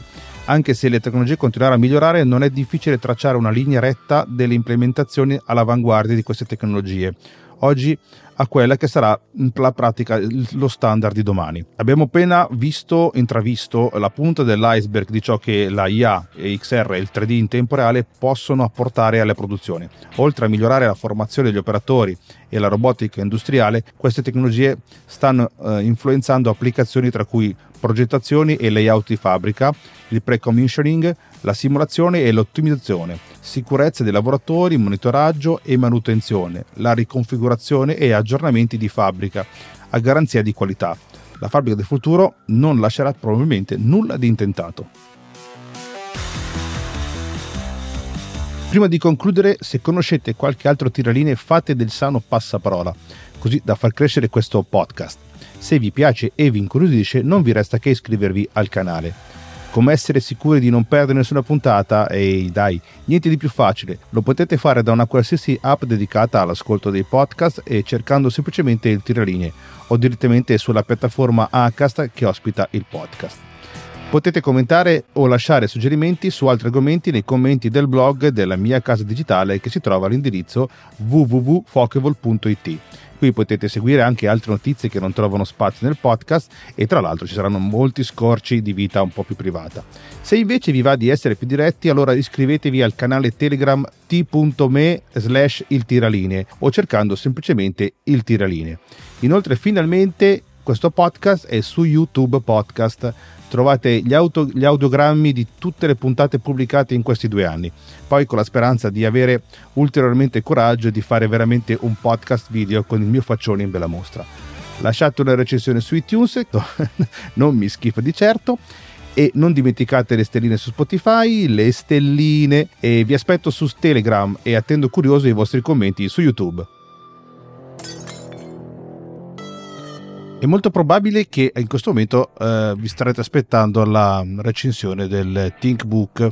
Anche se le tecnologie continueranno a migliorare, non è difficile tracciare una linea retta delle implementazioni all'avanguardia di queste tecnologie. Oggi a quella che sarà la pratica, lo standard di domani. Abbiamo appena visto, intravisto la punta dell'iceberg di ciò che la IA, XR e il 3D in tempo reale possono apportare alle produzioni. Oltre a migliorare la formazione degli operatori e la robotica industriale, queste tecnologie stanno eh, influenzando applicazioni tra cui progettazioni e layout di fabbrica, il pre-commissioning, la simulazione e l'ottimizzazione, sicurezza dei lavoratori, monitoraggio e manutenzione, la riconfigurazione e aggiornamenti di fabbrica a garanzia di qualità. La fabbrica del futuro non lascerà probabilmente nulla di intentato. Prima di concludere, se conoscete qualche altro tiraline fate del sano passaparola, così da far crescere questo podcast. Se vi piace e vi incuriosisce, non vi resta che iscrivervi al canale. Come essere sicuri di non perdere nessuna puntata? Ehi, dai, niente di più facile. Lo potete fare da una qualsiasi app dedicata all'ascolto dei podcast e cercando semplicemente il tiraline o direttamente sulla piattaforma Acast che ospita il podcast. Potete commentare o lasciare suggerimenti su altri argomenti nei commenti del blog della mia casa digitale che si trova all'indirizzo www.fokevol.it. Qui potete seguire anche altre notizie che non trovano spazio nel podcast e tra l'altro ci saranno molti scorci di vita un po' più privata. Se invece vi va di essere più diretti, allora iscrivetevi al canale Telegram t.me slash il tiraline o cercando semplicemente il tiraline. Inoltre finalmente questo podcast è su YouTube Podcast trovate gli, auto, gli, audiogrammi di tutte le puntate pubblicate in questi due anni. Poi con la speranza di avere ulteriormente coraggio di fare veramente un podcast video con il mio faccione in bella mostra. Lasciate una recensione su iTunes, non mi schifo di certo. E non dimenticate le stelline su Spotify, le stelline e vi aspetto su Telegram e attendo curioso i vostri commenti su YouTube. È molto probabile che in questo momento eh, vi starete aspettando la recensione del Think Book,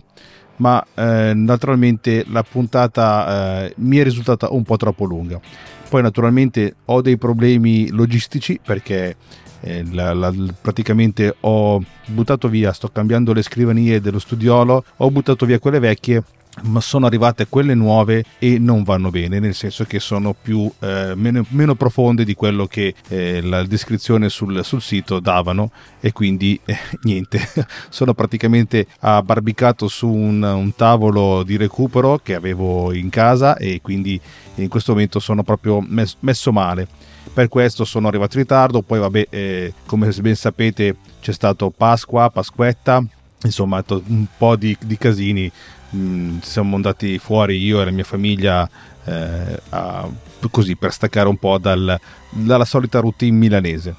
ma eh, naturalmente la puntata eh, mi è risultata un po' troppo lunga. Poi naturalmente ho dei problemi logistici perché eh, la, la, praticamente ho buttato via, sto cambiando le scrivanie dello studiolo, ho buttato via quelle vecchie ma sono arrivate quelle nuove e non vanno bene, nel senso che sono più, eh, meno, meno, profonde di quello che eh, la descrizione sul, sul, sito davano e quindi eh, niente, sono praticamente abbarbicato su un, un, tavolo di recupero che avevo in casa e quindi in questo momento sono proprio mes- messo male. Per questo sono arrivato in ritardo, poi vabbè, eh, come ben sapete c'è stato Pasqua, Pasquetta, insomma un po' di, di casini Mm, siamo andati fuori io e la mia famiglia eh, a, così per staccare un po' dal, dalla solita routine milanese.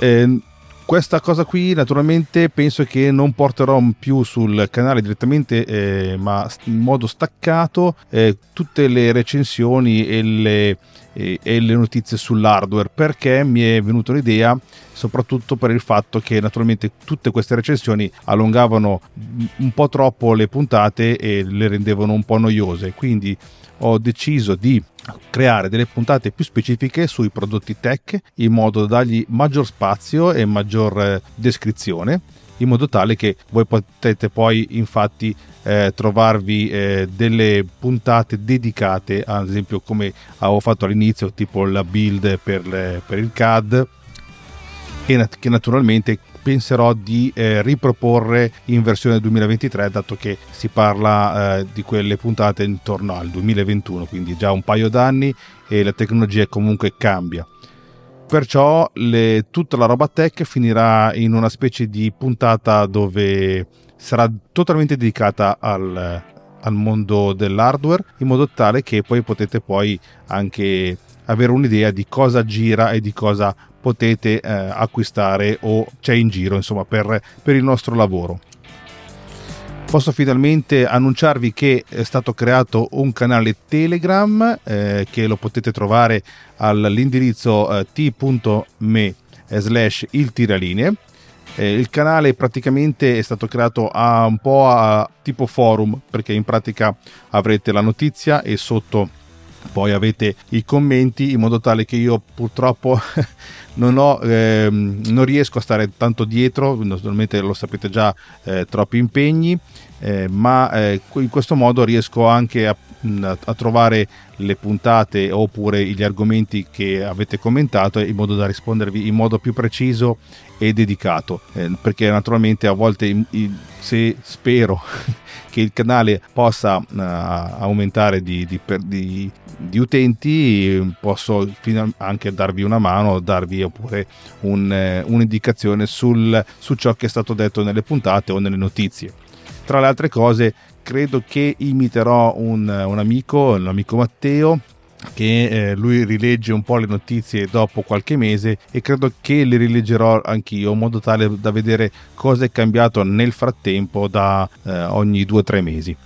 Eh, questa cosa qui naturalmente penso che non porterò più sul canale direttamente eh, ma in modo staccato eh, tutte le recensioni e le, e, e le notizie sull'hardware. Perché mi è venuta un'idea soprattutto per il fatto che naturalmente tutte queste recensioni allungavano un po' troppo le puntate e le rendevano un po' noiose. Quindi ho deciso di creare delle puntate più specifiche sui prodotti tech in modo da dargli maggior spazio e maggior eh, descrizione in modo tale che voi potete poi infatti eh, trovarvi eh, delle puntate dedicate ad esempio come avevo fatto all'inizio tipo la build per, le, per il CAD che, che naturalmente penserò di eh, riproporre in versione 2023 dato che si parla eh, di quelle puntate intorno al 2021 quindi già un paio d'anni e la tecnologia comunque cambia perciò le, tutta la roba tech finirà in una specie di puntata dove sarà totalmente dedicata al, al mondo dell'hardware in modo tale che poi potete poi anche avere un'idea di cosa gira e di cosa potete eh, acquistare o c'è in giro insomma per, per il nostro lavoro posso finalmente annunciarvi che è stato creato un canale Telegram eh, che lo potete trovare all'indirizzo eh, t.me slash il tiraline. Eh, il canale praticamente è stato creato a un po' a tipo forum perché in pratica avrete la notizia e sotto poi avete i commenti in modo tale che io purtroppo non, ho, ehm, non riesco a stare tanto dietro, naturalmente lo sapete già, eh, troppi impegni, eh, ma eh, in questo modo riesco anche a, a, trovare le puntate oppure gli argomenti che avete commentato in modo da rispondervi in modo più preciso e dedicato, eh, perché naturalmente a volte se spero che il canale possa uh, aumentare di, di, di, di, utenti, posso anche darvi una mano, darvi oppure un, uh, un'indicazione sul, su ciò che è stato detto nelle puntate o nelle notizie. Tra le altre cose, credo che imiterò un, un amico, l'amico Matteo, che eh, lui rilegge un po' le notizie dopo qualche mese e credo che le rileggerò anch'io in modo tale da vedere cosa è cambiato nel frattempo da eh, ogni due o tre mesi.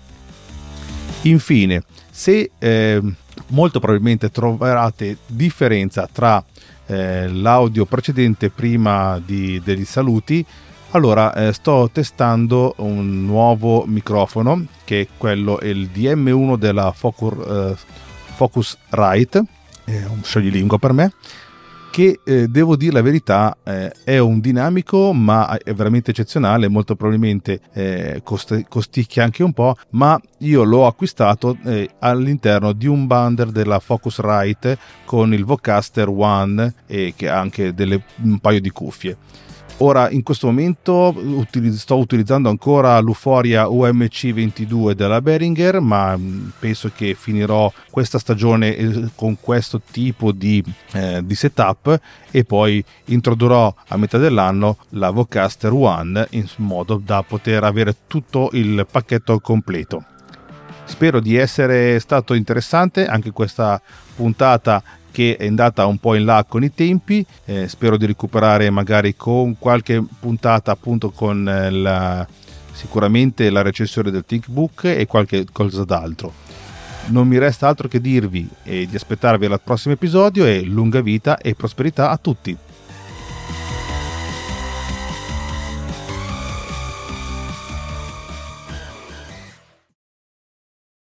Infine, se eh, molto probabilmente troverete differenza tra eh, l'audio precedente prima di, degli saluti, allora eh, sto testando un nuovo microfono che è quello il DM1 della Focus eh, Focusrite, è un scioglilingua per me, che eh, devo dire la verità eh, è un dinamico ma è veramente eccezionale, molto probabilmente eh, cost- costicchia anche un po', ma io l'ho acquistato eh, all'interno di un bundle della Focusrite con il Vocaster One e che ha anche delle, un paio di cuffie. Ora in questo momento sto utilizzando ancora l'Uforia UMC22 della Behringer, ma mm, penso che finirò questa stagione eh, con questo tipo di, eh, di setup e poi introdurrò a metà dell'anno la Vocaster One in modo da poter avere tutto il pacchetto completo. Spero di essere stato interessante anche questa puntata che è andata un po' in là con i tempi, eh, spero di recuperare magari con qualche puntata appunto con eh, la, sicuramente la recensione del Thinkbook e qualche cosa d'altro. Non mi resta altro che dirvi e di aspettarvi al prossimo episodio e lunga vita e prosperità a tutti.